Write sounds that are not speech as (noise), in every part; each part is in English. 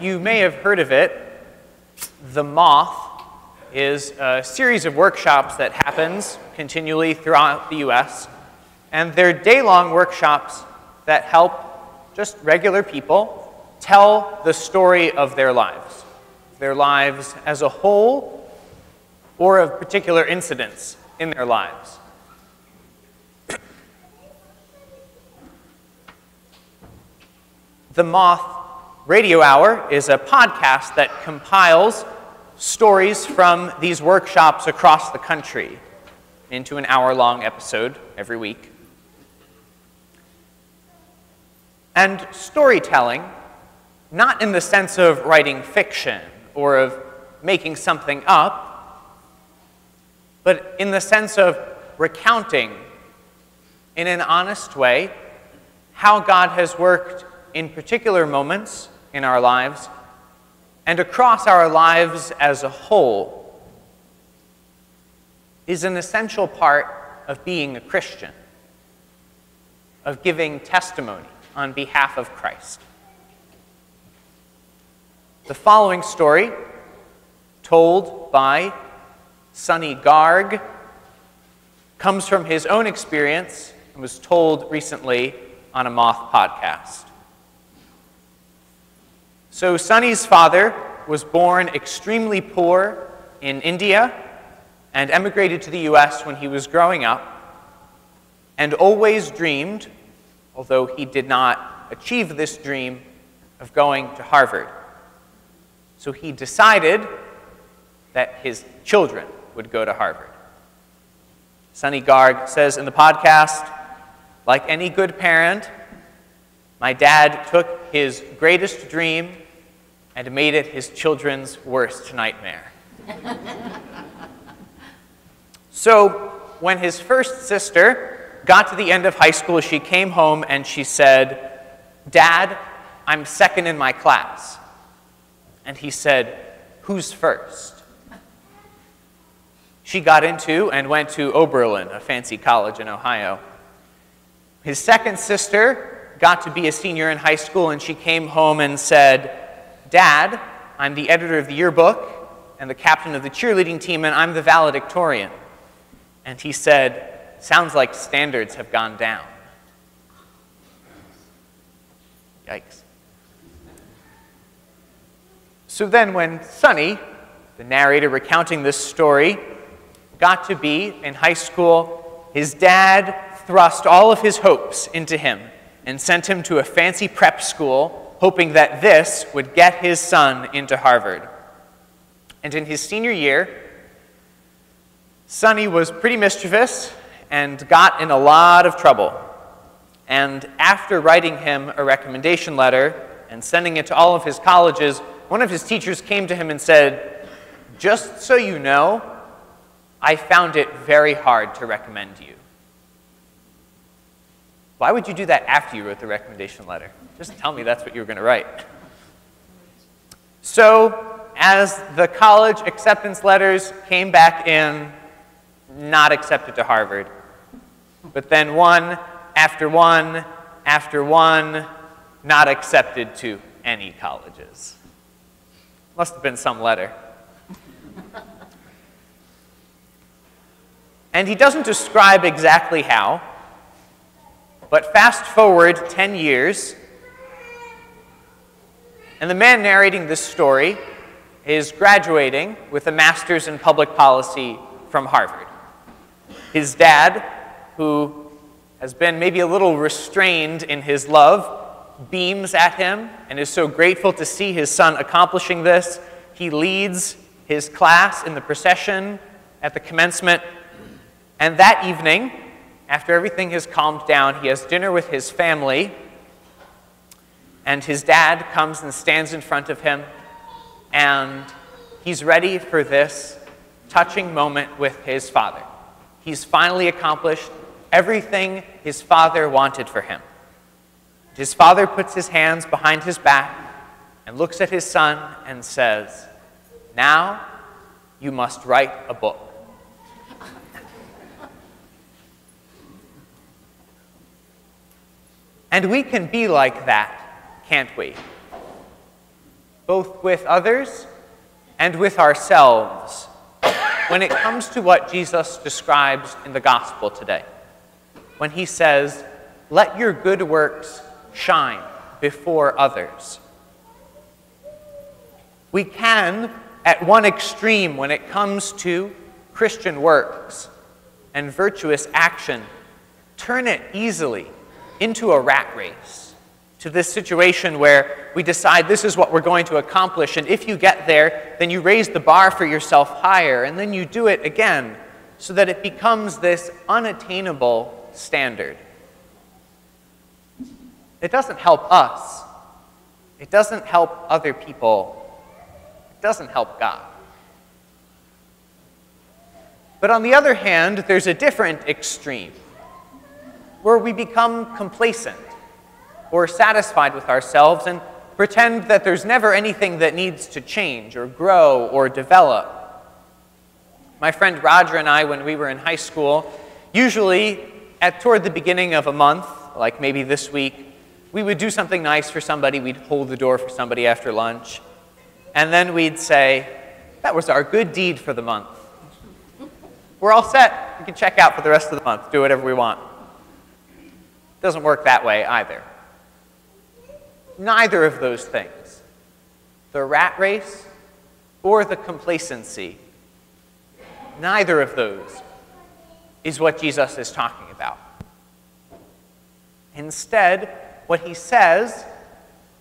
You may have heard of it. The Moth is a series of workshops that happens continually throughout the US. And they're day long workshops that help just regular people tell the story of their lives, their lives as a whole, or of particular incidents in their lives. The Moth Radio Hour is a podcast that compiles stories from these workshops across the country into an hour long episode every week. And storytelling, not in the sense of writing fiction or of making something up, but in the sense of recounting in an honest way how God has worked in particular moments in our lives and across our lives as a whole is an essential part of being a Christian, of giving testimony on behalf of Christ. The following story, told by Sonny Garg, comes from his own experience and was told recently on a Moth podcast. So, Sonny's father was born extremely poor in India and emigrated to the US when he was growing up, and always dreamed, although he did not achieve this dream, of going to Harvard. So he decided that his children would go to Harvard. Sonny Garg says in the podcast, like any good parent, my dad took his greatest dream and made it his children's worst nightmare. (laughs) so, when his first sister got to the end of high school, she came home and she said, Dad, I'm second in my class. And he said, Who's first? She got into and went to Oberlin, a fancy college in Ohio. His second sister got to be a senior in high school, and she came home and said, Dad, I'm the editor of the yearbook and the captain of the cheerleading team, and I'm the valedictorian. And he said, Sounds like standards have gone down. Yikes. So then, when Sonny, the narrator recounting this story, got to be in high school, his dad thrust all of his hopes into him and sent him to a fancy prep school hoping that this would get his son into Harvard. And in his senior year, Sonny was pretty mischievous and got in a lot of trouble. And after writing him a recommendation letter and sending it to all of his colleges, one of his teachers came to him and said, Just so you know, I found it very hard to recommend you. Why would you do that after you wrote the recommendation letter? Just tell me that's what you were going to write. So, as the college acceptance letters came back in, not accepted to Harvard, but then one after one after one, not accepted to any colleges. Must have been some letter. and he doesn't describe exactly how, but fast forward 10 years, and the man narrating this story is graduating with a master's in public policy from Harvard. His dad, who has been maybe a little restrained in his love, beams at him and is so grateful to see his son accomplishing this. He leads his class in the procession at the commencement. And that evening, after everything has calmed down, he has dinner with his family and his dad comes and stands in front of him, and he's ready for this touching moment with his father. He's finally accomplished everything his father wanted for him. His father puts his hands behind his back and looks at his son and says, Now you must write a book. And we can be like that can't we? both with others and with ourselves, when it comes to what Jesus describes in the gospel today. When he says, Let your good works shine before others. We can, at one extreme, when it comes to Christian works and virtuous action, turn it easily into a rat race, to this situation where we decide this is what we're going to accomplish, and if you get there, then you raise the bar for yourself higher, and then you do it again, so that it becomes this unattainable standard. It doesn't help us. It doesn't help other people. It doesn't help God. But on the other hand, there's a different extreme where we become complacent or satisfied with ourselves and pretend that there's never anything that needs to change or grow or develop. My friend Roger and I, when we were in high school, usually at toward the beginning of a month, like maybe this week, we would do something nice for somebody. We'd hold the door for somebody after lunch. And then we'd say, that was our good deed for the month. We're all set. We can check out for the rest of the month, do whatever we want. Doesn't work that way either. Neither of those things, the rat race or the complacency, neither of those is what Jesus is talking about. Instead, what he says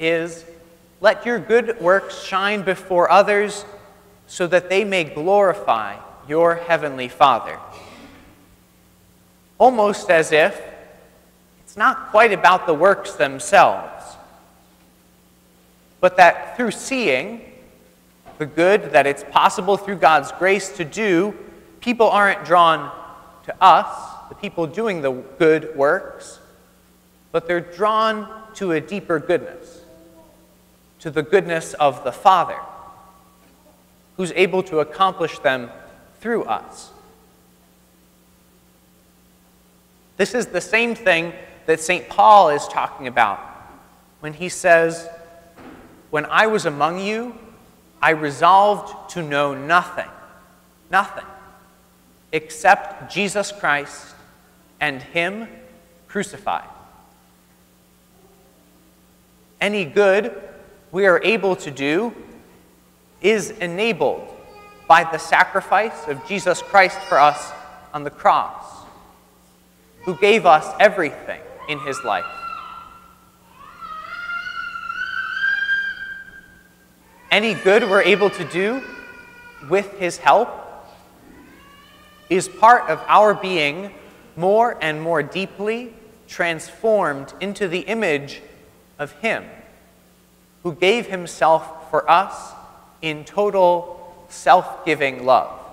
is, Let your good works shine before others so that they may glorify your heavenly Father. Almost as if it's not quite about the works themselves, but that through seeing the good that it's possible through God's grace to do, people aren't drawn to us, the people doing the good works, but they're drawn to a deeper goodness, to the goodness of the Father, who's able to accomplish them through us. This is the same thing that St. Paul is talking about when he says, When I was among you, I resolved to know nothing, nothing, except Jesus Christ and Him crucified. Any good we are able to do is enabled by the sacrifice of Jesus Christ for us on the cross, who gave us everything in his life. Any good we're able to do with his help is part of our being more and more deeply transformed into the image of him who gave himself for us in total self giving love.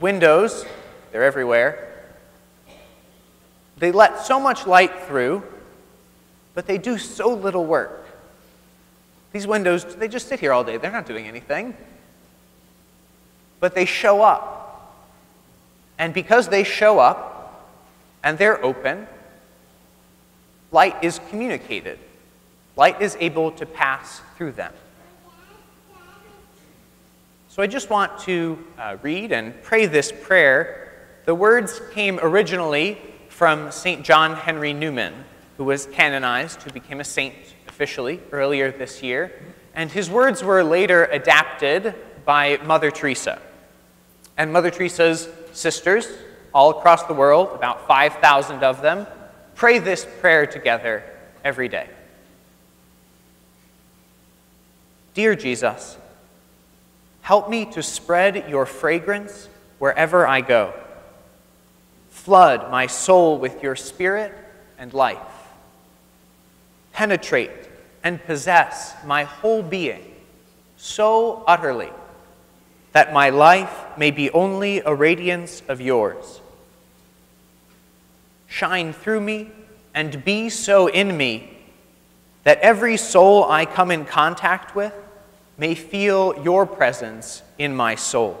Windows, they're everywhere. They let so much light through, but they do so little work. These windows, they just sit here all day. They're not doing anything. But they show up. And because they show up and they're open, light is communicated. Light is able to pass through them. So I just want to uh, read and pray this prayer. The words came originally from St. John Henry Newman, who was canonized, who became a saint officially earlier this year. And his words were later adapted by Mother Teresa. And Mother Teresa's sisters, all across the world, about 5,000 of them, pray this prayer together every day. Dear Jesus, help me to spread your fragrance wherever I go. Flood my soul with your spirit and life. Penetrate and possess my whole being so utterly that my life may be only a radiance of yours. Shine through me and be so in me that every soul I come in contact with may feel your presence in my soul.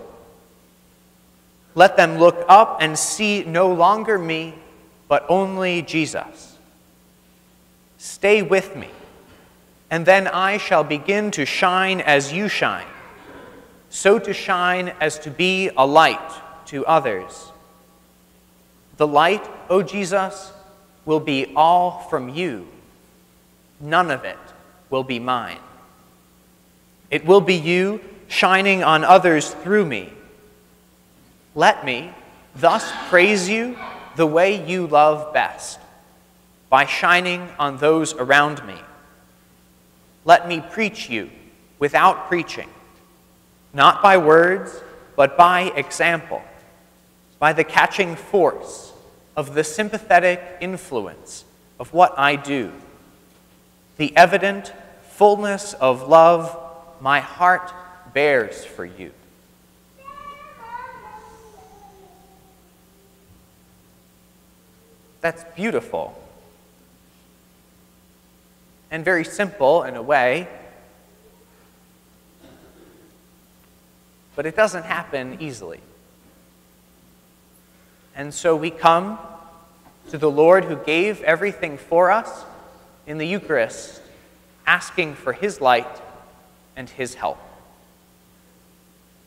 Let them look up and see no longer me, but only Jesus. Stay with me, and then I shall begin to shine as you shine, so to shine as to be a light to others. The light, O Jesus, will be all from you. None of it will be mine. It will be you shining on others through me. Let me thus praise you the way you love best, by shining on those around me. Let me preach you without preaching, not by words, but by example, by the catching force of the sympathetic influence of what I do, the evident fullness of love my heart bears for you. That's beautiful and very simple in a way, but it doesn't happen easily. And so we come to the Lord who gave everything for us in the Eucharist, asking for his light and his help.